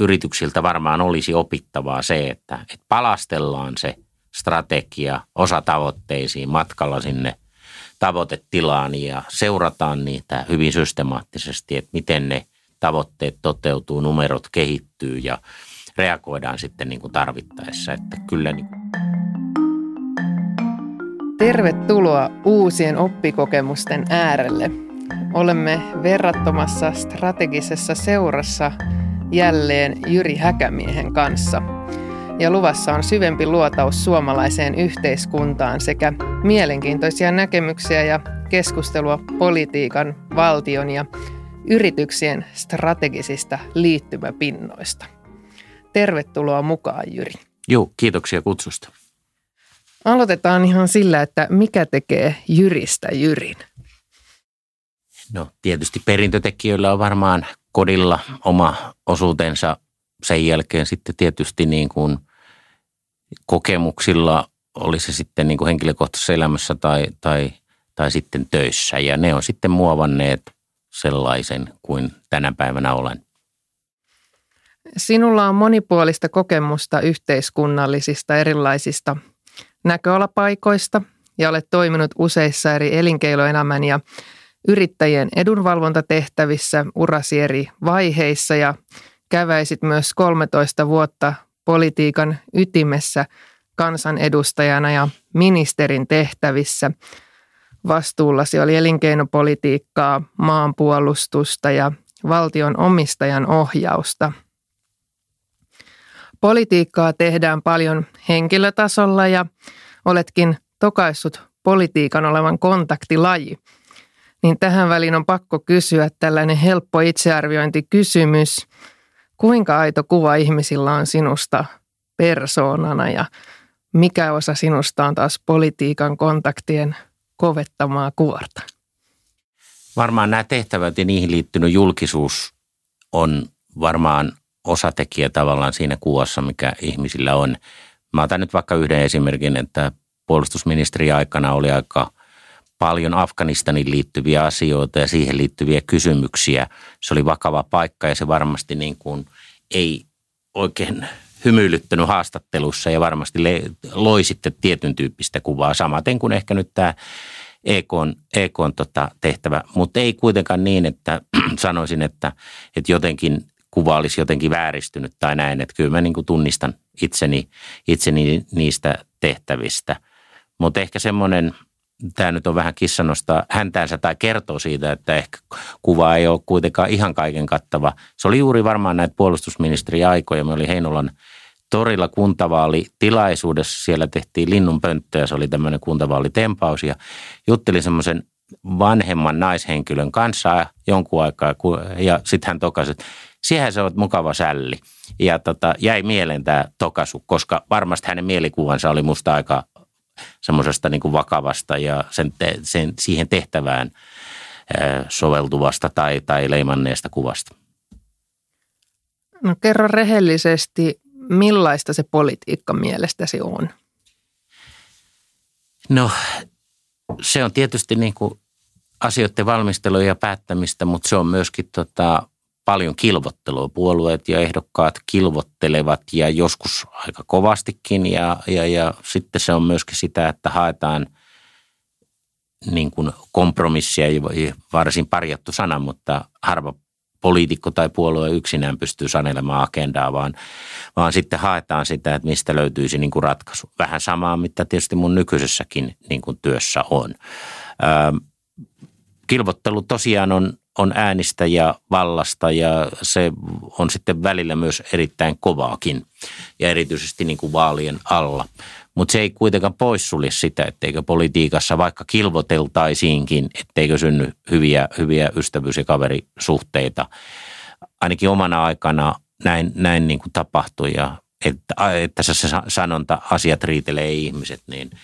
yrityksiltä varmaan olisi opittavaa se, että, että palastellaan se strategia osatavoitteisiin matkalla sinne tavoitetilaan ja seurataan niitä hyvin systemaattisesti, että miten ne tavoitteet toteutuu, numerot kehittyy ja reagoidaan sitten niin kuin tarvittaessa. Että kyllä niin. Tervetuloa uusien oppikokemusten äärelle. Olemme verrattomassa strategisessa seurassa jälleen Jyri Häkämiehen kanssa. Ja luvassa on syvempi luotaus suomalaiseen yhteiskuntaan sekä mielenkiintoisia näkemyksiä ja keskustelua politiikan, valtion ja yrityksien strategisista liittymäpinnoista. Tervetuloa mukaan, Jyri. Joo, kiitoksia kutsusta. Aloitetaan ihan sillä, että mikä tekee Jyristä Jyrin? No tietysti perintötekijöillä on varmaan kodilla oma osuutensa. Sen jälkeen sitten tietysti niin kuin kokemuksilla oli se sitten niin kuin henkilökohtaisessa elämässä tai, tai, tai sitten töissä. Ja ne on sitten muovanneet sellaisen kuin tänä päivänä olen. Sinulla on monipuolista kokemusta yhteiskunnallisista erilaisista näköalapaikoista ja olet toiminut useissa eri elinkeinoelämän ja yrittäjien edunvalvontatehtävissä urasi eri vaiheissa ja käväisit myös 13 vuotta politiikan ytimessä kansanedustajana ja ministerin tehtävissä. Vastuullasi oli elinkeinopolitiikkaa, maanpuolustusta ja valtion omistajan ohjausta. Politiikkaa tehdään paljon henkilötasolla ja oletkin tokaissut politiikan olevan kontaktilaji – niin tähän väliin on pakko kysyä tällainen helppo itsearviointikysymys. Kuinka aito kuva ihmisillä on sinusta persoonana ja mikä osa sinusta on taas politiikan kontaktien kovettamaa kuorta? Varmaan nämä tehtävät ja niihin liittynyt julkisuus on varmaan osatekijä tavallaan siinä kuvassa, mikä ihmisillä on. Mä otan nyt vaikka yhden esimerkin, että puolustusministeri aikana oli aika – paljon Afganistanin liittyviä asioita ja siihen liittyviä kysymyksiä. Se oli vakava paikka ja se varmasti niin kuin ei oikein hymyilyttänyt haastattelussa ja varmasti loi sitten tietyn tyyppistä kuvaa, samaten kuin ehkä nyt tämä EK on, EK on tota tehtävä, mutta ei kuitenkaan niin, että sanoisin, että, että jotenkin kuva olisi jotenkin vääristynyt tai näin, että kyllä mä niin kuin tunnistan itseni, itseni niistä tehtävistä. Mutta ehkä semmoinen – tämä nyt on vähän kissanosta häntäänsä tai kertoo siitä, että ehkä kuva ei ole kuitenkaan ihan kaiken kattava. Se oli juuri varmaan näitä puolustusministeriaikoja. Me oli Heinolan torilla kuntavaalitilaisuudessa. Siellä tehtiin linnunpönttöjä, se oli tämmöinen kuntavaalitempaus ja juttelin semmoisen vanhemman naishenkilön kanssa jonkun aikaa ja sitten hän tokasi, että siihen se on mukava sälli. Ja tota, jäi mieleen tämä tokasu, koska varmasti hänen mielikuvansa oli musta aika semmoisesta niin kuin vakavasta ja sen, sen, siihen tehtävään soveltuvasta tai, tai leimanneesta kuvasta. No kerro rehellisesti, millaista se politiikka mielestäsi on? No se on tietysti niin kuin asioiden valmistelua ja päättämistä, mutta se on myöskin tota, paljon kilvottelua. Puolueet ja ehdokkaat kilvottelevat ja joskus aika kovastikin ja, ja, ja sitten se on myöskin sitä, että haetaan niin kuin kompromissia, varsin parjattu sana, mutta harva poliitikko tai puolue yksinään pystyy sanelemaan agendaa, vaan, vaan sitten haetaan sitä, että mistä löytyisi niin kuin ratkaisu. Vähän samaa, mitä tietysti mun nykyisessäkin niin kuin työssä on. Ää, kilvottelu tosiaan on on äänistä ja vallasta ja se on sitten välillä myös erittäin kovaakin ja erityisesti niin kuin vaalien alla. Mutta se ei kuitenkaan poissulje sitä, etteikö politiikassa vaikka kilvoteltaisiinkin, etteikö synny hyviä, hyviä ystävyys- ja kaverisuhteita. Ainakin omana aikana näin, näin niin kuin tapahtui ja että, että se sanonta asiat riitelee ihmiset, niin –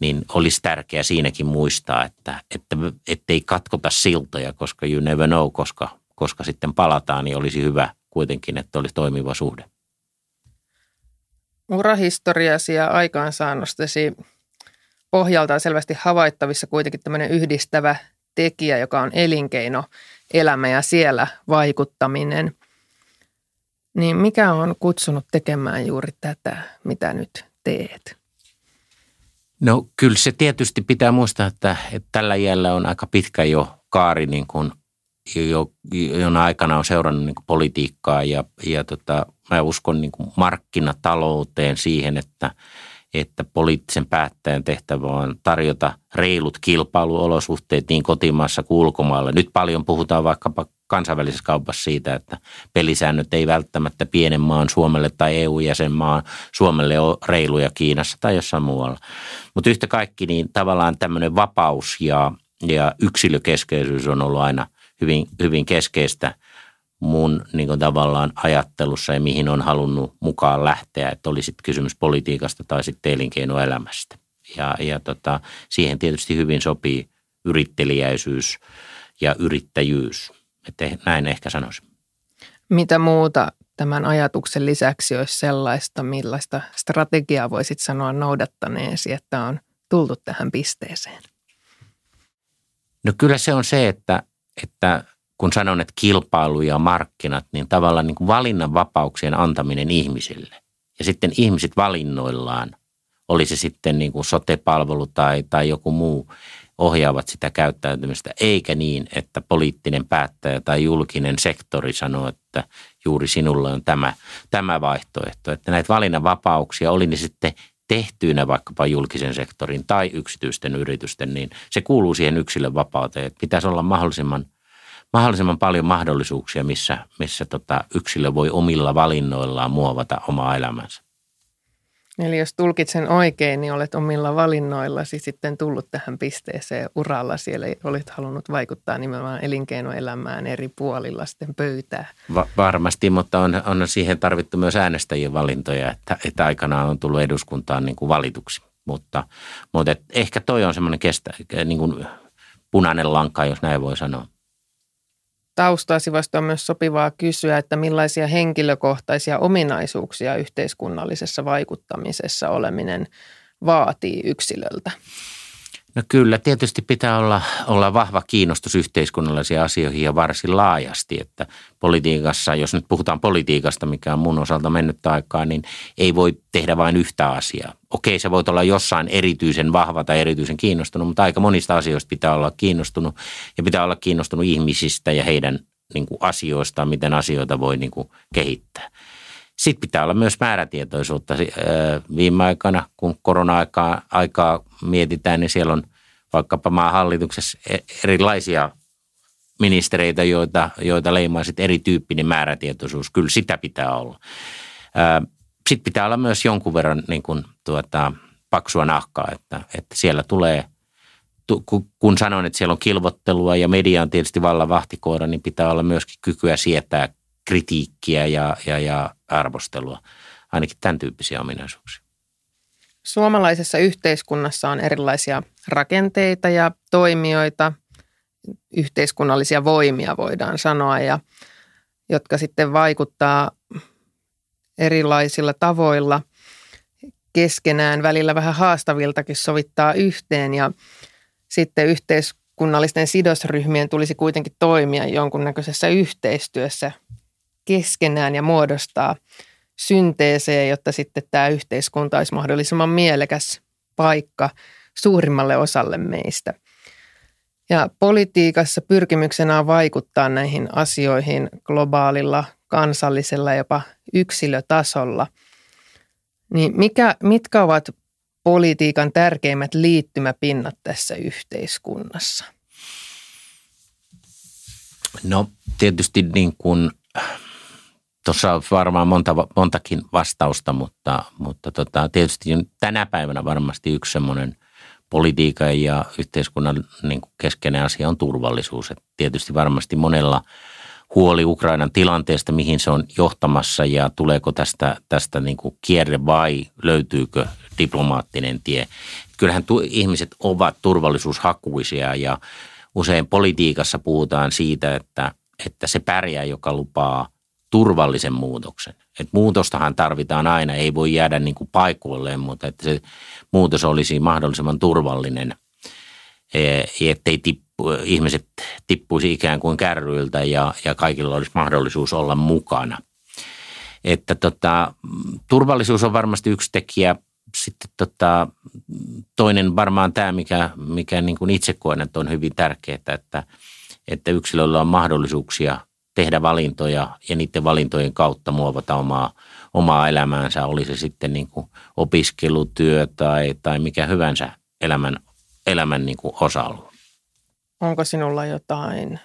niin olisi tärkeää siinäkin muistaa, että, että ettei katkota siltoja, koska you never know, koska, koska sitten palataan, niin olisi hyvä kuitenkin, että olisi toimiva suhde. Urahistoriasi ja aikaansaannostesi pohjalta on selvästi havaittavissa kuitenkin tämmöinen yhdistävä tekijä, joka on elinkeino, elämä ja siellä vaikuttaminen. Niin mikä on kutsunut tekemään juuri tätä, mitä nyt teet? No kyllä se tietysti pitää muistaa, että, että tällä iällä on aika pitkä jo kaari, niin kuin, jo, jona aikana on seurannut niin kuin politiikkaa ja, ja tota, mä uskon niin kuin markkinatalouteen siihen, että, että poliittisen päättäjän tehtävä on tarjota reilut kilpailuolosuhteet niin kotimaassa kuin ulkomailla. Nyt paljon puhutaan vaikkapa kansainvälisessä kaupassa siitä, että pelisäännöt ei välttämättä pienen maan Suomelle tai EU-jäsenmaan Suomelle ole reiluja Kiinassa tai jossain muualla. Mutta yhtä kaikki niin tavallaan tämmöinen vapaus ja, ja yksilökeskeisyys on ollut aina hyvin, hyvin keskeistä mun niin kuin tavallaan ajattelussa ja mihin on halunnut mukaan lähteä, että oli sitten kysymys politiikasta tai sitten elinkeinoelämästä. Ja, ja tota, siihen tietysti hyvin sopii yrittelijäisyys ja yrittäjyys. Että näin ehkä sanoisin. Mitä muuta tämän ajatuksen lisäksi olisi sellaista, millaista strategiaa voisit sanoa noudattaneesi, että on tultu tähän pisteeseen? No kyllä se on se, että, että kun sanon, että kilpailu ja markkinat, niin tavallaan niin kuin valinnanvapauksien antaminen ihmisille. Ja sitten ihmiset valinnoillaan, oli se sitten niin kuin sote-palvelu tai, tai joku muu, ohjaavat sitä käyttäytymistä, eikä niin, että poliittinen päättäjä tai julkinen sektori sanoo, että juuri sinulle on tämä, tämä vaihtoehto. Että näitä valinnanvapauksia oli ne sitten tehtyinä vaikkapa julkisen sektorin tai yksityisten yritysten, niin se kuuluu siihen yksilön vapauteen. Että pitäisi olla mahdollisimman, mahdollisimman paljon mahdollisuuksia, missä, missä tota yksilö voi omilla valinnoillaan muovata omaa elämänsä. Eli jos tulkitsen oikein, niin olet omilla valinnoillasi sitten tullut tähän pisteeseen uralla. Siellä olet halunnut vaikuttaa nimenomaan elinkeinoelämään eri puolilla sitten pöytää. Va- varmasti, mutta on, on siihen tarvittu myös äänestäjien valintoja, että, että aikanaan on tullut eduskuntaan niin kuin valituksi. Mutta, mutta ehkä toi on semmoinen kestä, niin kuin punainen lanka, jos näin voi sanoa taustasi vasta on myös sopivaa kysyä, että millaisia henkilökohtaisia ominaisuuksia yhteiskunnallisessa vaikuttamisessa oleminen vaatii yksilöltä. No kyllä, tietysti pitää olla, olla vahva kiinnostus yhteiskunnallisiin asioihin ja varsin laajasti, että politiikassa, jos nyt puhutaan politiikasta, mikä on mun osalta mennyt aikaa, niin ei voi tehdä vain yhtä asiaa. Okei, se voi olla jossain erityisen vahva tai erityisen kiinnostunut, mutta aika monista asioista pitää olla kiinnostunut ja pitää olla kiinnostunut ihmisistä ja heidän niin kuin asioistaan, miten asioita voi niin kuin kehittää. Sitten pitää olla myös määrätietoisuutta. Viime aikana, kun korona-aikaa aikaa mietitään, niin siellä on vaikkapa maan hallituksessa e, erilaisia ministereitä, joita, joita leimaa sitten erityyppinen määrätietoisuus. Kyllä sitä pitää olla. Sitten pitää olla myös jonkun verran niin kuin, tuota, paksua nahkaa, että, että siellä tulee, kun sanon, että siellä on kilvottelua ja media on tietysti vallan vahtikoira, niin pitää olla myöskin kykyä sietää kritiikkiä ja, ja, ja arvostelua. Ainakin tämän tyyppisiä ominaisuuksia. Suomalaisessa yhteiskunnassa on erilaisia rakenteita ja toimijoita, yhteiskunnallisia voimia voidaan sanoa, ja, jotka sitten vaikuttaa erilaisilla tavoilla keskenään, välillä vähän haastaviltakin sovittaa yhteen ja sitten yhteiskunnallisten sidosryhmien tulisi kuitenkin toimia jonkunnäköisessä yhteistyössä keskenään ja muodostaa synteeseen, jotta sitten tämä yhteiskunta olisi mahdollisimman mielekäs paikka suurimmalle osalle meistä. Ja politiikassa pyrkimyksenä on vaikuttaa näihin asioihin globaalilla, kansallisella, jopa yksilötasolla. Niin mikä, mitkä ovat politiikan tärkeimmät liittymäpinnat tässä yhteiskunnassa? No tietysti niin kuin Tuossa on varmaan monta, montakin vastausta, mutta, mutta tota, tietysti tänä päivänä varmasti yksi semmoinen politiikan ja yhteiskunnan niin kuin keskeinen asia on turvallisuus. Et tietysti varmasti monella huoli Ukrainan tilanteesta, mihin se on johtamassa ja tuleeko tästä, tästä niin kuin kierre vai löytyykö diplomaattinen tie. Kyllähän tu, ihmiset ovat turvallisuushakuisia ja usein politiikassa puhutaan siitä, että, että se pärjää, joka lupaa – turvallisen muutoksen. Et muutostahan tarvitaan aina, ei voi jäädä niin kuin mutta että se muutos olisi mahdollisimman turvallinen, e, ettei tippu, ihmiset tippuisi ikään kuin kärryiltä ja, ja kaikilla olisi mahdollisuus olla mukana. että tota, turvallisuus on varmasti yksi tekijä. Sitten tota, toinen varmaan tämä, mikä, mikä niin kuin itse koen, että on hyvin tärkeää, että, että yksilöllä on mahdollisuuksia tehdä valintoja ja niiden valintojen kautta muovata omaa, omaa elämäänsä, oli se sitten niin kuin opiskelutyö tai, tai mikä hyvänsä elämän, elämän niin kuin osa-alue. Onko sinulla jotain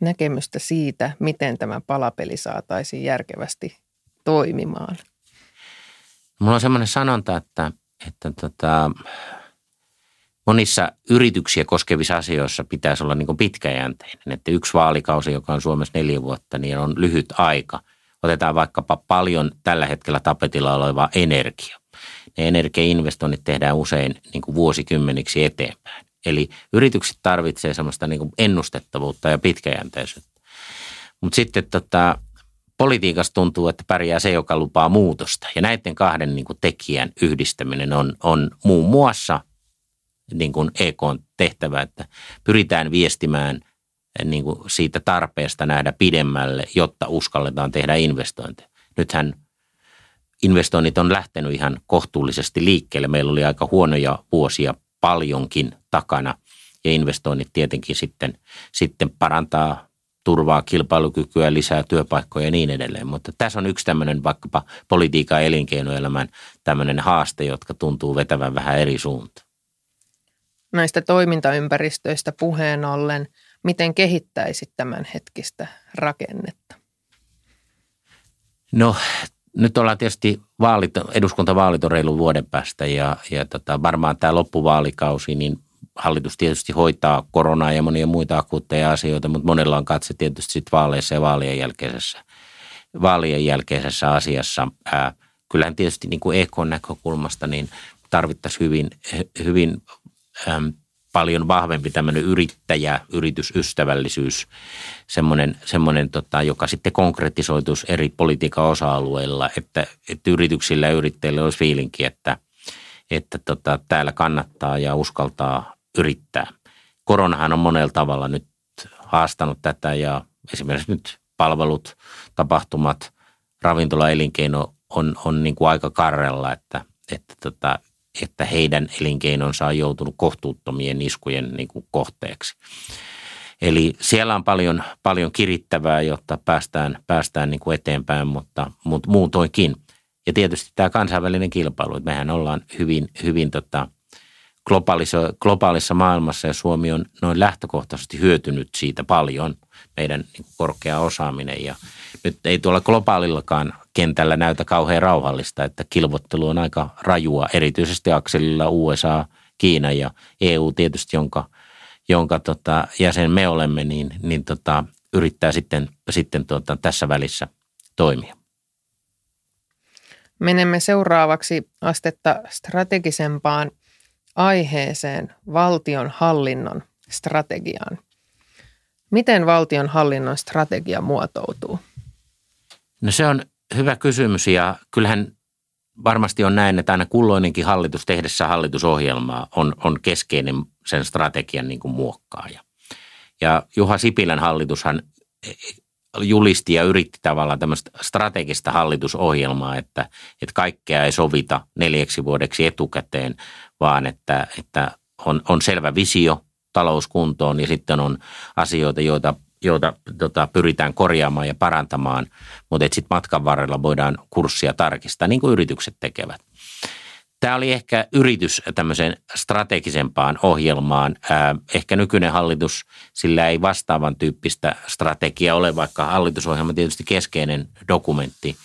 näkemystä siitä, miten tämä palapeli saataisiin järkevästi toimimaan? Mulla on semmoinen sanonta, että, että tota, monissa yrityksiä koskevissa asioissa pitäisi olla niin pitkäjänteinen. Että yksi vaalikausi, joka on Suomessa neljä vuotta, niin on lyhyt aika. Otetaan vaikkapa paljon tällä hetkellä tapetilla oleva energia. Ne energiainvestoinnit tehdään usein niin kuin vuosikymmeniksi eteenpäin. Eli yritykset tarvitsevat semmoista niin kuin ennustettavuutta ja pitkäjänteisyyttä. Mutta sitten tota, politiikassa tuntuu, että pärjää se, joka lupaa muutosta. Ja näiden kahden niin kuin tekijän yhdistäminen on, on muun muassa niin kuin EK on tehtävä, että pyritään viestimään niin kuin siitä tarpeesta nähdä pidemmälle, jotta uskalletaan tehdä investointeja. Nythän investoinnit on lähtenyt ihan kohtuullisesti liikkeelle. Meillä oli aika huonoja vuosia paljonkin takana ja investoinnit tietenkin sitten, sitten parantaa turvaa kilpailukykyä, lisää työpaikkoja ja niin edelleen. Mutta tässä on yksi tämmöinen vaikkapa politiikan ja elinkeinoelämän tämmöinen haaste, jotka tuntuu vetävän vähän eri suuntaan. Näistä toimintaympäristöistä puheen ollen, miten kehittäisit tämän hetkistä rakennetta? No nyt ollaan tietysti vaalit, eduskuntavaalit on reilu vuoden päästä ja, ja tota, varmaan tämä loppuvaalikausi, niin hallitus tietysti hoitaa koronaa ja monia muita akuutteja asioita, mutta monella on katse tietysti sitten vaaleissa ja vaalien jälkeisessä, vaalien jälkeisessä asiassa. Ää, kyllähän tietysti niin kuin EKn näkökulmasta niin tarvittaisiin hyvin, hyvin paljon vahvempi tämmöinen yrittäjä, yritysystävällisyys, semmoinen, semmoinen tota, joka sitten konkretisoituisi eri politiikan osa-alueilla, että, että yrityksillä ja yrittäjillä olisi fiilinki, että, että tota, täällä kannattaa ja uskaltaa yrittää. Koronahan on monella tavalla nyt haastanut tätä ja esimerkiksi nyt palvelut, tapahtumat, ravintolaelinkeino on, on niin kuin aika karrella, että, että tota, että heidän elinkeinonsa on joutunut kohtuuttomien iskujen niin kuin kohteeksi. Eli siellä on paljon, paljon kirittävää, jotta päästään, päästään niin kuin eteenpäin, mutta, mutta muutoinkin. Ja tietysti tämä kansainvälinen kilpailu, että mehän ollaan hyvin, hyvin tota, globaalissa, globaalissa maailmassa ja Suomi on noin lähtökohtaisesti hyötynyt siitä paljon, meidän niin korkea osaaminen. Ja nyt ei tuolla globaalillakaan kentällä näytä kauhean rauhallista, että kilvottelu on aika rajua, erityisesti akselilla USA, Kiina ja EU tietysti, jonka, jonka tota, jäsen me olemme, niin, niin tota, yrittää sitten, sitten tuota, tässä välissä toimia. Menemme seuraavaksi astetta strategisempaan aiheeseen valtion hallinnon strategiaan. Miten valtion hallinnon strategia muotoutuu? No se on hyvä kysymys ja kyllähän varmasti on näin, että aina kulloinenkin hallitus tehdessä hallitusohjelmaa on, on keskeinen sen strategian niin kuin muokkaaja. Ja Juha Sipilän hallitushan julisti ja yritti tavallaan tämmöistä strategista hallitusohjelmaa, että, että kaikkea ei sovita neljäksi vuodeksi etukäteen, vaan että, että on, on selvä visio talouskuntoon ja sitten on asioita, joita joita tota, pyritään korjaamaan ja parantamaan, mutta sitten matkan varrella voidaan kurssia tarkistaa, niin kuin yritykset tekevät. Tämä oli ehkä yritys tämmöiseen strategisempaan ohjelmaan. Ehkä nykyinen hallitus, sillä ei vastaavan tyyppistä strategiaa ole, vaikka hallitusohjelma tietysti keskeinen dokumentti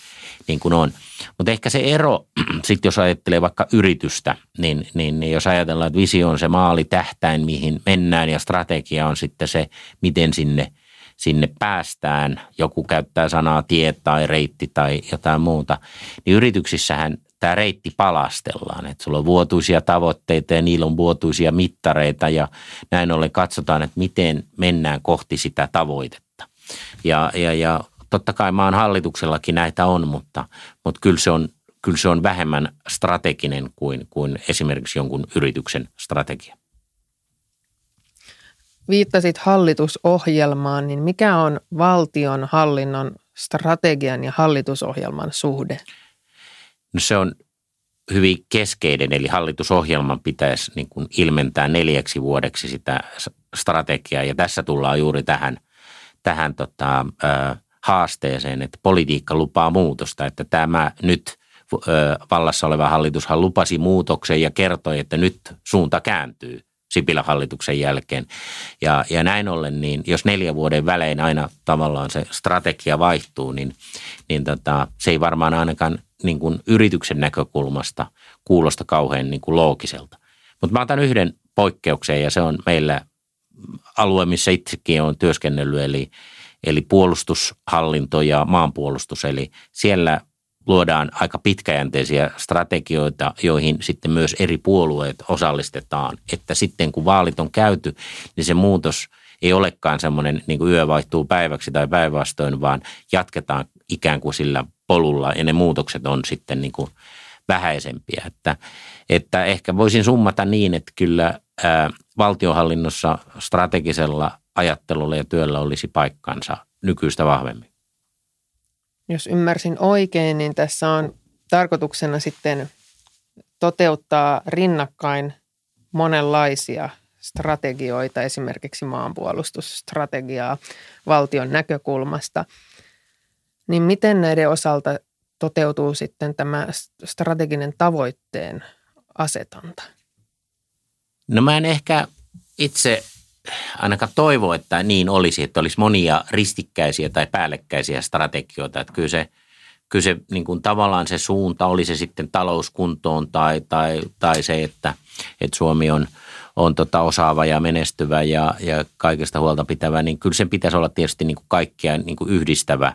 niin kuin on. Mutta ehkä se ero, sitten jos ajattelee vaikka yritystä, niin, niin, niin jos ajatellaan, että visio on se maali tähtäin, mihin mennään ja strategia on sitten se, miten sinne – sinne päästään, joku käyttää sanaa tie tai reitti tai jotain muuta, niin yrityksissähän tämä reitti palastellaan. Että sulla on vuotuisia tavoitteita ja niillä on vuotuisia mittareita ja näin ollen katsotaan, että miten mennään kohti sitä tavoitetta. Ja, ja, ja totta kai maan hallituksellakin näitä on, mutta, mutta kyllä, se on, kyllä se on vähemmän strateginen kuin, kuin esimerkiksi jonkun yrityksen strategia viittasit hallitusohjelmaan, niin mikä on valtion hallinnon strategian ja hallitusohjelman suhde? No se on hyvin keskeinen, eli hallitusohjelman pitäisi niin kuin ilmentää neljäksi vuodeksi sitä strategiaa, ja tässä tullaan juuri tähän, tähän tota, haasteeseen, että politiikka lupaa muutosta, että tämä nyt vallassa oleva hallitushan lupasi muutoksen ja kertoi, että nyt suunta kääntyy Sipilän hallituksen jälkeen. Ja, ja näin ollen, niin jos neljä vuoden välein aina tavallaan se strategia vaihtuu, niin, niin tota, se ei varmaan ainakaan niin kuin yrityksen näkökulmasta kuulosta kauhean niin kuin loogiselta. Mutta mä otan yhden poikkeuksen ja se on meillä alue, missä itsekin on työskennellyt, eli, eli puolustushallinto ja maanpuolustus. Eli siellä luodaan aika pitkäjänteisiä strategioita, joihin sitten myös eri puolueet osallistetaan. Että sitten kun vaalit on käyty, niin se muutos ei olekaan semmoinen niin kuin yö vaihtuu päiväksi tai päinvastoin, vaan jatketaan ikään kuin sillä polulla ja ne muutokset on sitten niin kuin vähäisempiä. Että, että ehkä voisin summata niin, että kyllä ää, valtiohallinnossa strategisella ajattelulla ja työllä olisi paikkansa nykyistä vahvemmin. Jos ymmärsin oikein, niin tässä on tarkoituksena sitten toteuttaa rinnakkain monenlaisia strategioita, esimerkiksi maanpuolustusstrategiaa valtion näkökulmasta. Niin miten näiden osalta toteutuu sitten tämä strateginen tavoitteen asetanta? No mä en ehkä itse ainakaan toivo, että niin olisi, että olisi monia ristikkäisiä tai päällekkäisiä strategioita. Että kyllä se, kyllä se niin kuin tavallaan se suunta, oli se sitten talouskuntoon tai, tai, tai se, että, että Suomi on, on tota osaava ja menestyvä ja, ja kaikesta huolta pitävä, niin kyllä sen pitäisi olla tietysti niin kuin kaikkia niin kuin yhdistävä.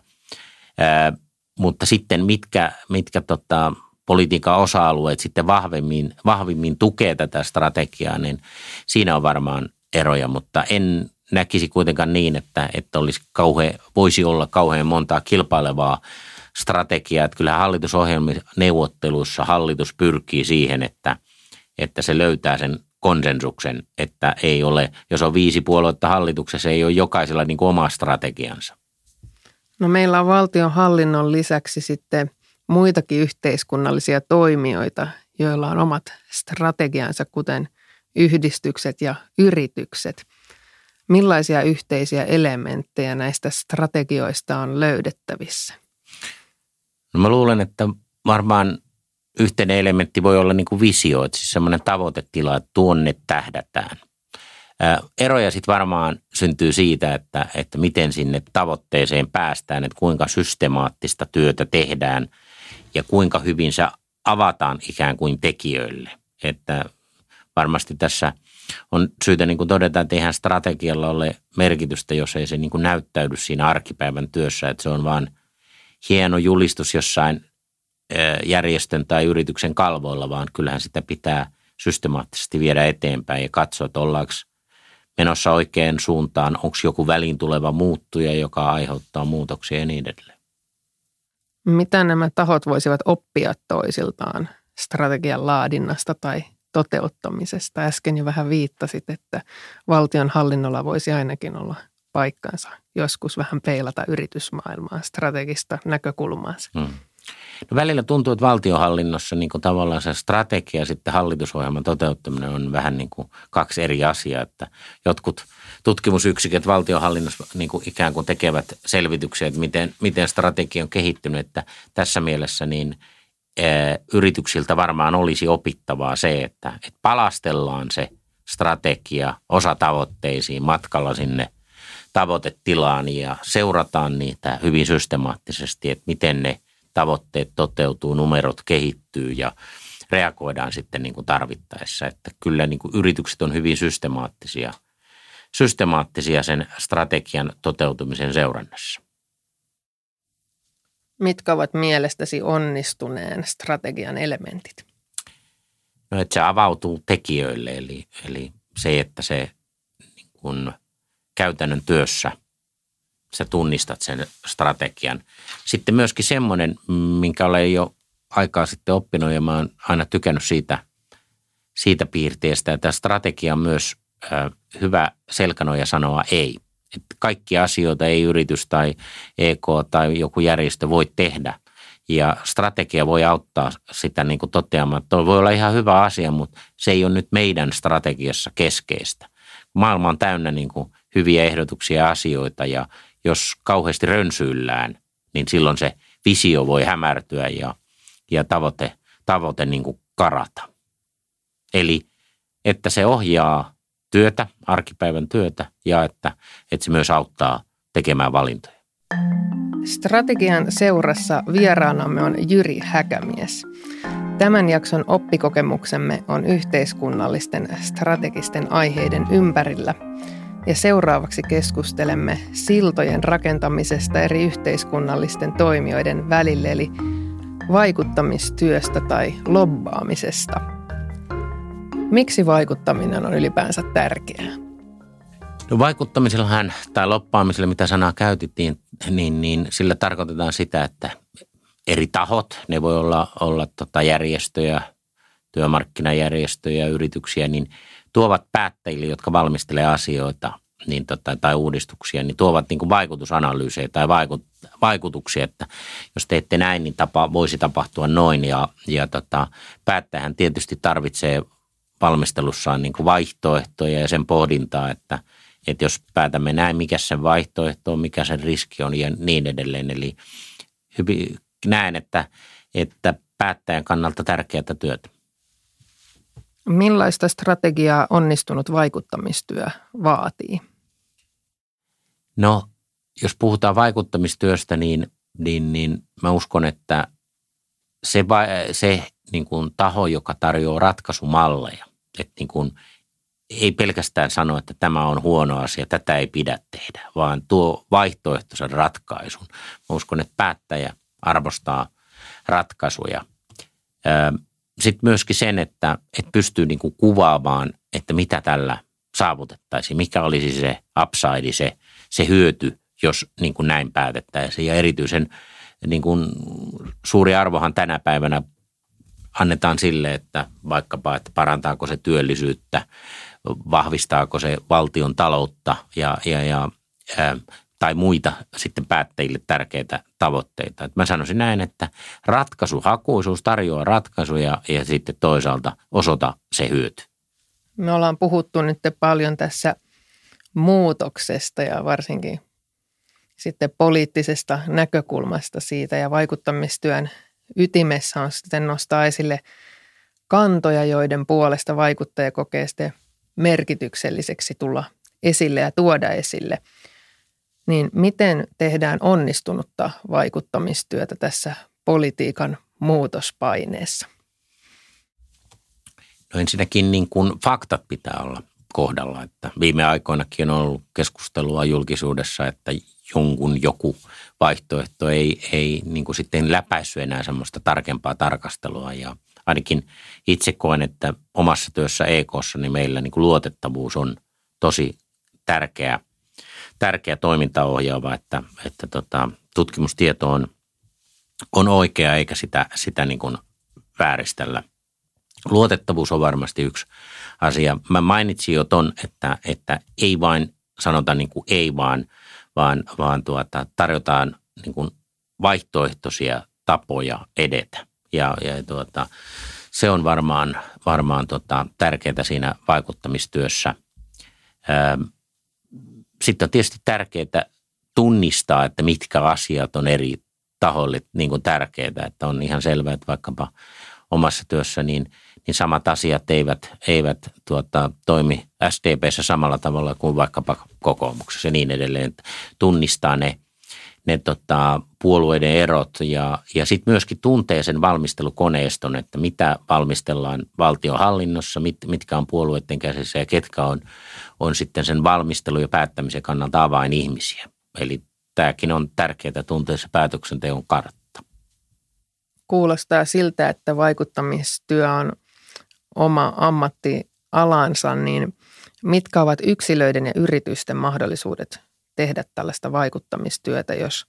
Ää, mutta sitten mitkä, mitkä tota, politiikan osa-alueet sitten vahvemmin, vahvimmin tukee tätä strategiaa, niin siinä on varmaan eroja, mutta en näkisi kuitenkaan niin, että, että olisi kauhean, voisi olla kauhean montaa kilpailevaa strategiaa. Että kyllähän hallitusohjelmaneuvotteluissa hallitus pyrkii siihen, että, että se löytää sen konsensuksen, että ei ole, jos on viisi puoluetta hallituksessa, ei ole jokaisella niin kuin oma strategiansa. No meillä on valtion hallinnon lisäksi sitten muitakin yhteiskunnallisia toimijoita, joilla on omat strategiansa, kuten yhdistykset ja yritykset. Millaisia yhteisiä elementtejä näistä strategioista on löydettävissä? No mä luulen, että varmaan yhteinen elementti voi olla niin kuin visio, että siis semmoinen tavoitetila, että tuonne tähdätään. Eroja sitten varmaan syntyy siitä, että, että miten sinne tavoitteeseen päästään, että kuinka systemaattista työtä tehdään ja kuinka hyvin se avataan ikään kuin tekijöille. Että varmasti tässä on syytä niin kuin todeta, että eihän strategialla ole merkitystä, jos ei se niin kuin näyttäydy siinä arkipäivän työssä, että se on vaan hieno julistus jossain järjestön tai yrityksen kalvoilla, vaan kyllähän sitä pitää systemaattisesti viedä eteenpäin ja katsoa, että ollaanko menossa oikeaan suuntaan, onko joku väliin tuleva muuttuja, joka aiheuttaa muutoksia ja niin edelleen. Mitä nämä tahot voisivat oppia toisiltaan strategian laadinnasta tai toteuttamisesta. Äsken jo vähän viittasit, että valtion hallinnolla voisi ainakin olla paikkansa joskus vähän peilata yritysmaailmaa, strategista näkökulmaa. Hmm. No välillä tuntuu, että valtionhallinnossa niin kuin tavallaan se strategia ja sitten hallitusohjelman toteuttaminen on vähän niin kuin kaksi eri asiaa, että jotkut tutkimusyksiköt valtionhallinnossa niin kuin ikään kuin tekevät selvityksiä, että miten, miten strategia on kehittynyt, että tässä mielessä niin – yrityksiltä varmaan olisi opittavaa se, että, että palastellaan se strategia osatavoitteisiin matkalla sinne tavoitetilaan ja seurataan niitä hyvin systemaattisesti, että miten ne tavoitteet toteutuu, numerot kehittyy ja reagoidaan sitten niin kuin tarvittaessa. Että kyllä niin kuin yritykset on hyvin systemaattisia, systemaattisia sen strategian toteutumisen seurannassa. Mitkä ovat mielestäsi onnistuneen strategian elementit? No, että se avautuu tekijöille, eli, eli se, että se niin kun käytännön työssä sä tunnistat sen strategian. Sitten myöskin semmoinen, minkä olen jo aikaa sitten oppinut ja mä oon aina tykännyt siitä, siitä piirteestä, että strategia on myös hyvä selkänoja sanoa ei. Että kaikki asioita ei yritys tai EK tai joku järjestö voi tehdä. Ja strategia voi auttaa sitä niin kuin toteamaan, että voi olla ihan hyvä asia, mutta se ei ole nyt meidän strategiassa keskeistä. Maailma on täynnä niin kuin hyviä ehdotuksia ja asioita ja jos kauheasti rönsyillään, niin silloin se visio voi hämärtyä ja, ja tavoite, tavoite niin kuin karata. Eli että se ohjaa työtä, arkipäivän työtä ja että, että se myös auttaa tekemään valintoja. Strategian seurassa vieraanamme on Jyri Häkämies. Tämän jakson oppikokemuksemme on yhteiskunnallisten strategisten aiheiden ympärillä. Ja seuraavaksi keskustelemme siltojen rakentamisesta eri yhteiskunnallisten toimijoiden välille, eli vaikuttamistyöstä tai lobbaamisesta – Miksi vaikuttaminen on ylipäänsä tärkeää? No vaikuttamisellahan tai loppaamisella, mitä sanaa käytettiin, niin, niin sillä tarkoitetaan sitä, että eri tahot, ne voi olla, olla tota järjestöjä, työmarkkinajärjestöjä, yrityksiä, niin tuovat päättäjille, jotka valmistelee asioita niin tota, tai uudistuksia, niin tuovat niin kuin vaikutusanalyysejä tai vaikut, vaikutuksia, että jos teette näin, niin tapa, voisi tapahtua noin. Ja, ja tota, päättäjähän tietysti tarvitsee valmistelussaan niin kuin vaihtoehtoja ja sen pohdintaa, että, että jos päätämme näin, mikä sen vaihtoehto on, mikä sen riski on ja niin edelleen. Eli hyvin näen, että, että päättäjän kannalta tärkeää työtä. Millaista strategiaa onnistunut vaikuttamistyö vaatii? No, jos puhutaan vaikuttamistyöstä, niin, niin, niin mä uskon, että se, se niin kuin taho, joka tarjoaa ratkaisumalleja, että niin kuin, ei pelkästään sano, että tämä on huono asia, tätä ei pidä tehdä, vaan tuo vaihtoehtoisen ratkaisun. Mä uskon, että päättäjä arvostaa ratkaisuja. Sitten myöskin sen, että, että pystyy niin kuin kuvaamaan, että mitä tällä saavutettaisiin, mikä olisi se upside, se, se hyöty, jos niin kuin näin päätettäisiin. Ja erityisen niin kuin suuri arvohan tänä päivänä annetaan sille, että vaikkapa, että parantaako se työllisyyttä, vahvistaako se valtion taloutta ja, ja, ja ää, tai muita sitten päättäjille tärkeitä tavoitteita. Et mä sanoisin näin, että ratkaisuhakuisuus tarjoaa ratkaisuja ja sitten toisaalta osoita se hyöty. Me ollaan puhuttu nyt paljon tässä muutoksesta ja varsinkin sitten poliittisesta näkökulmasta siitä ja vaikuttamistyön ytimessä on sitten nostaa esille kantoja, joiden puolesta vaikuttaja kokee sitten merkitykselliseksi tulla esille ja tuoda esille. Niin miten tehdään onnistunutta vaikuttamistyötä tässä politiikan muutospaineessa? No ensinnäkin niin kuin faktat pitää olla kohdalla. Että viime aikoinakin on ollut keskustelua julkisuudessa, että jonkun joku vaihtoehto ei, ei niin kuin sitten läpäissyt enää semmoista tarkempaa tarkastelua ja ainakin itse koen, että omassa työssä EKssa niin meillä niin kuin luotettavuus on tosi tärkeä, tärkeä toimintaohjaava, että, että tota, tutkimustieto on, on oikea eikä sitä, sitä niin kuin vääristellä. Luotettavuus on varmasti yksi asia. Mä mainitsin jo ton, että, että ei vain sanota niin kuin ei vaan – vaan, vaan tuota, tarjotaan niin kuin vaihtoehtoisia tapoja edetä. Ja, ja tuota, se on varmaan, varmaan tota, tärkeää siinä vaikuttamistyössä. Sitten on tietysti tärkeää tunnistaa, että mitkä asiat on eri tahoille niin tärkeitä. Että on ihan selvää, että vaikkapa omassa työssä niin – niin samat asiat eivät, eivät tuota, toimi SDPssä samalla tavalla kuin vaikkapa kokoomuksessa ja niin edelleen. Tunnistaa ne, ne tota, puolueiden erot ja, ja sitten myöskin tuntee sen valmistelukoneiston, että mitä valmistellaan valtiohallinnossa, mit, mitkä on puolueiden käsissä ja ketkä on, on sitten sen valmistelu- ja päättämisen kannalta avainihmisiä. Eli tämäkin on tärkeää tuntea se päätöksenteon kartta. Kuulostaa siltä, että vaikuttamistyö on oma ammattialansa, niin mitkä ovat yksilöiden ja yritysten mahdollisuudet tehdä tällaista vaikuttamistyötä, jos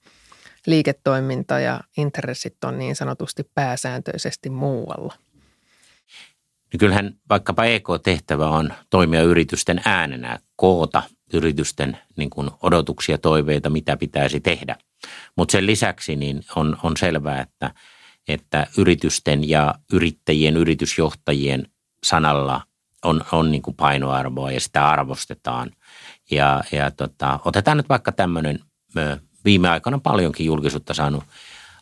liiketoiminta ja intressit on niin sanotusti pääsääntöisesti muualla? No kyllähän vaikkapa EK-tehtävä on toimia yritysten äänenä, koota yritysten niin kuin odotuksia, toiveita, mitä pitäisi tehdä. Mutta sen lisäksi niin on, on selvää, että, että yritysten ja yrittäjien, yritysjohtajien sanalla on, on niin kuin painoarvoa ja sitä arvostetaan. Ja, ja tota, otetaan nyt vaikka tämmöinen viime aikana paljonkin julkisuutta saanut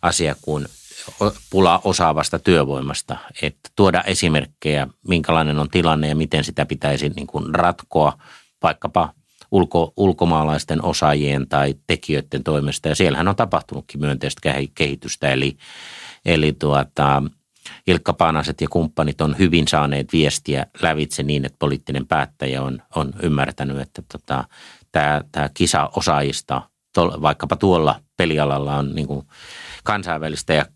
asia kuin pula osaavasta työvoimasta, että tuoda esimerkkejä, minkälainen on tilanne ja miten sitä pitäisi niin kuin ratkoa vaikkapa ulko, ulkomaalaisten osaajien tai tekijöiden toimesta. Ja siellähän on tapahtunutkin myönteistä kehitystä, eli, eli tuota, Ilkka Paanaset ja kumppanit on hyvin saaneet viestiä lävitse niin, että poliittinen päättäjä on, on ymmärtänyt, että tota, tämä, tämä kisa osaajista vaikkapa tuolla pelialalla on niin kuin kansainvälistä ja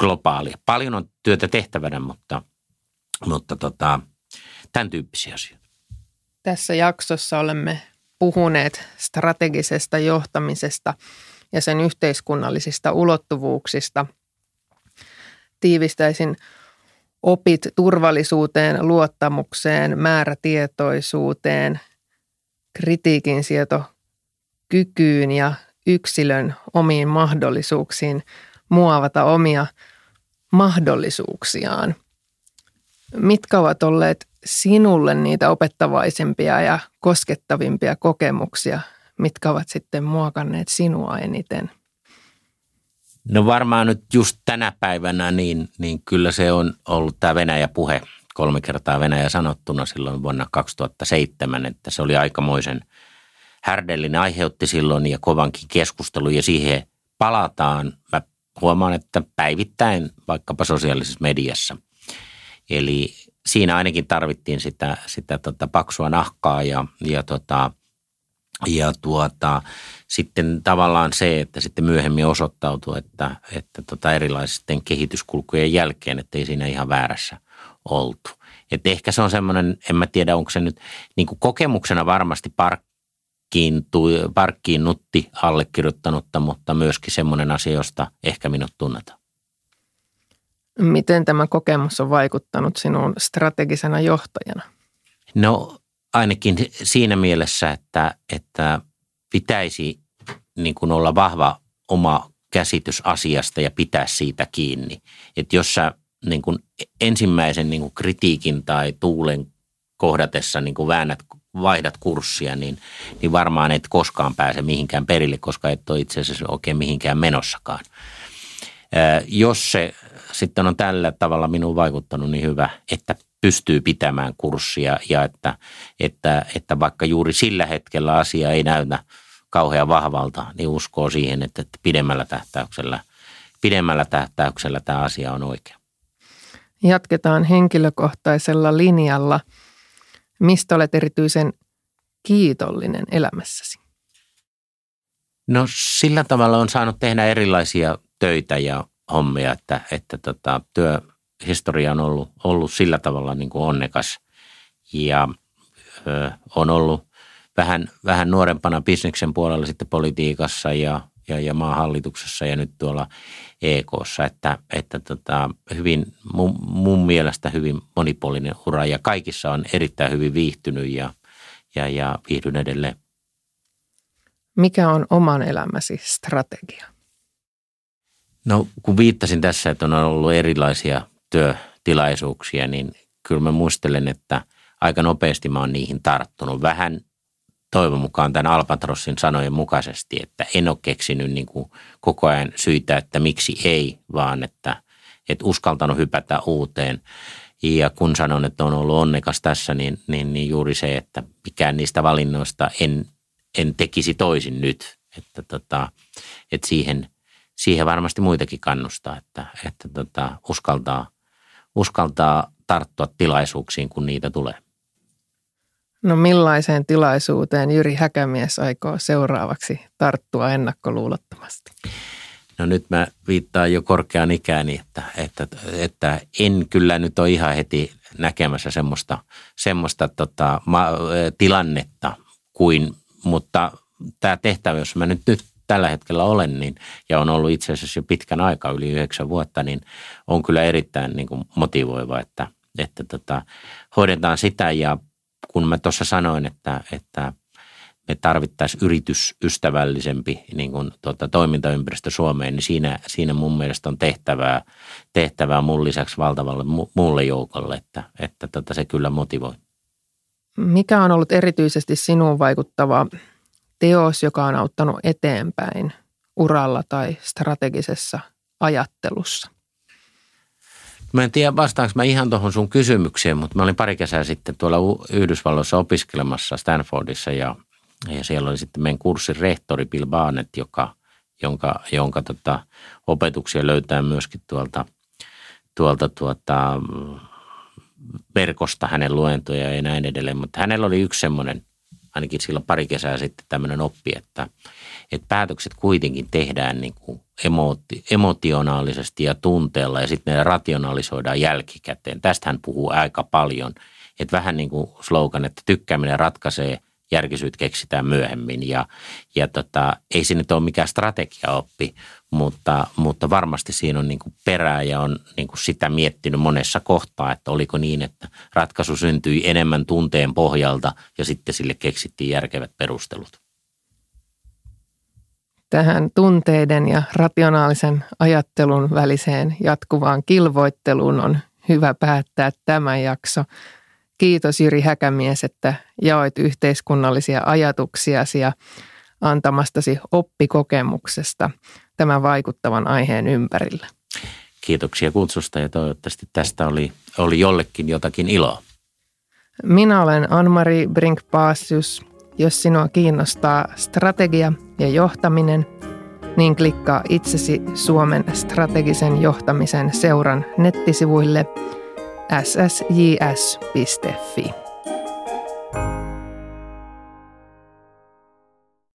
globaalia. Paljon on työtä tehtävänä, mutta, mutta tota, tämän tyyppisiä asioita. Tässä jaksossa olemme puhuneet strategisesta johtamisesta ja sen yhteiskunnallisista ulottuvuuksista. Tiivistäisin opit turvallisuuteen, luottamukseen, määrätietoisuuteen, kritiikin sieto kykyyn ja yksilön omiin mahdollisuuksiin muovata omia mahdollisuuksiaan. Mitkä ovat olleet sinulle niitä opettavaisempia ja koskettavimpia kokemuksia, mitkä ovat sitten muokanneet sinua eniten? No varmaan nyt just tänä päivänä, niin, niin kyllä se on ollut tämä Venäjä-puhe kolme kertaa Venäjä sanottuna silloin vuonna 2007, että se oli aikamoisen härdellinen aiheutti silloin ja kovankin keskustelu ja siihen palataan. Mä huomaan, että päivittäin vaikkapa sosiaalisessa mediassa. Eli siinä ainakin tarvittiin sitä, sitä tota paksua nahkaa ja, ja, tota, ja tuota, sitten tavallaan se, että sitten myöhemmin osoittautui, että, että tota erilaisten kehityskulkujen jälkeen, että ei siinä ihan väärässä oltu. Et ehkä se on semmoinen, en mä tiedä onko se nyt niin kuin kokemuksena varmasti parkkiin, parkkiin nutti allekirjoittanutta, mutta myöskin semmoinen asia, josta ehkä minut tunnetaan. Miten tämä kokemus on vaikuttanut sinuun strategisena johtajana? No ainakin siinä mielessä, että, että pitäisi niin kuin olla vahva oma käsitys asiasta ja pitää siitä kiinni. Että jos sä niin kuin ensimmäisen niin kuin kritiikin tai tuulen kohdatessa niin kuin väännät, vaihdat kurssia, niin, niin varmaan et koskaan pääse mihinkään perille, koska et ole itse asiassa oikein mihinkään menossakaan. Jos se sitten on tällä tavalla minuun vaikuttanut niin hyvä, että pystyy pitämään kurssia ja että, että, että vaikka juuri sillä hetkellä asia ei näytä kauhean vahvalta, niin uskoo siihen, että pidemmällä tähtäyksellä, pidemmällä tähtäyksellä tämä asia on oikea. Jatketaan henkilökohtaisella linjalla. Mistä olet erityisen kiitollinen elämässäsi? No sillä tavalla on saanut tehdä erilaisia töitä ja hommia, että, että tota, työhistoria on ollut, ollut sillä tavalla niin kuin onnekas ja ö, on ollut vähän, vähän nuorempana bisneksen puolella sitten politiikassa ja, ja, ja maahallituksessa ja nyt tuolla EKssa, että, että tota, hyvin, mun, mun mielestä hyvin monipuolinen ura ja kaikissa on erittäin hyvin viihtynyt ja, ja, ja viihdyn edelleen. Mikä on oman elämäsi strategia? No kun viittasin tässä, että on ollut erilaisia työtilaisuuksia, niin kyllä mä muistelen, että aika nopeasti mä oon niihin tarttunut. Vähän toivon mukaan tämän Albatrossin sanojen mukaisesti, että en ole keksinyt niin kuin koko ajan syitä, että miksi ei, vaan että, että uskaltanut hypätä uuteen. Ja kun sanon, että on ollut onnekas tässä, niin, niin, niin juuri se, että mikään niistä valinnoista en, en tekisi toisin nyt. Että, tota, että siihen – siihen varmasti muitakin kannustaa, että, että tota, uskaltaa, uskaltaa tarttua tilaisuuksiin, kun niitä tulee. No millaiseen tilaisuuteen Jyri Häkämies aikoo seuraavaksi tarttua ennakkoluulottomasti? No nyt mä viittaan jo korkeaan ikääni, että, että, että en kyllä nyt ole ihan heti näkemässä semmoista, semmoista tota, ma, tilannetta kuin, mutta tämä tehtävä, jos mä nyt, nyt tällä hetkellä olen niin, ja on ollut itse asiassa jo pitkän aikaa, yli yhdeksän vuotta, niin on kyllä erittäin niin kuin motivoiva, että, että tota, hoidetaan sitä ja kun mä tuossa sanoin, että, että me tarvittaisiin yritysystävällisempi niin kuin, tuota, toimintaympäristö Suomeen, niin siinä, siinä mun mielestä on tehtävää, tehtävää mun lisäksi valtavalle muulle joukolle, että, että tota, se kyllä motivoi. Mikä on ollut erityisesti sinuun vaikuttava teos, joka on auttanut eteenpäin uralla tai strategisessa ajattelussa? Mä en tiedä vastaanko mä ihan tuohon sun kysymykseen, mutta mä olin pari kesää sitten tuolla Yhdysvalloissa opiskelemassa Stanfordissa ja, ja siellä oli sitten meidän kurssin rehtori Bill Barnett, joka, jonka, jonka tota, opetuksia löytää myöskin tuolta, tuolta tuota, verkosta hänen luentoja ja näin edelleen. Mutta hänellä oli yksi semmoinen, ainakin silloin pari kesää sitten tämmöinen oppi, että, että päätökset kuitenkin tehdään niin kuin emoti, emotionaalisesti ja tunteella ja sitten ne rationalisoidaan jälkikäteen. Tästä hän puhuu aika paljon. Että vähän niin kuin slogan, että tykkääminen ratkaisee, järkisyyt keksitään myöhemmin. Ja, ja tota, ei se nyt ole mikään strategiaoppi, mutta, mutta varmasti siinä on niin kuin perää ja on niin kuin sitä miettinyt monessa kohtaa, että oliko niin, että ratkaisu syntyi enemmän tunteen pohjalta ja sitten sille keksittiin järkevät perustelut tähän tunteiden ja rationaalisen ajattelun väliseen jatkuvaan kilvoitteluun on hyvä päättää tämä jakso. Kiitos Jyri Häkämies, että jaoit yhteiskunnallisia ajatuksiasi ja antamastasi oppikokemuksesta tämän vaikuttavan aiheen ympärillä. Kiitoksia kutsusta ja toivottavasti tästä oli, oli jollekin jotakin iloa. Minä olen Anmari Brink-Paasius jos sinua kiinnostaa strategia ja johtaminen, niin klikkaa itsesi Suomen strategisen johtamisen seuran nettisivuille ssjs.fi.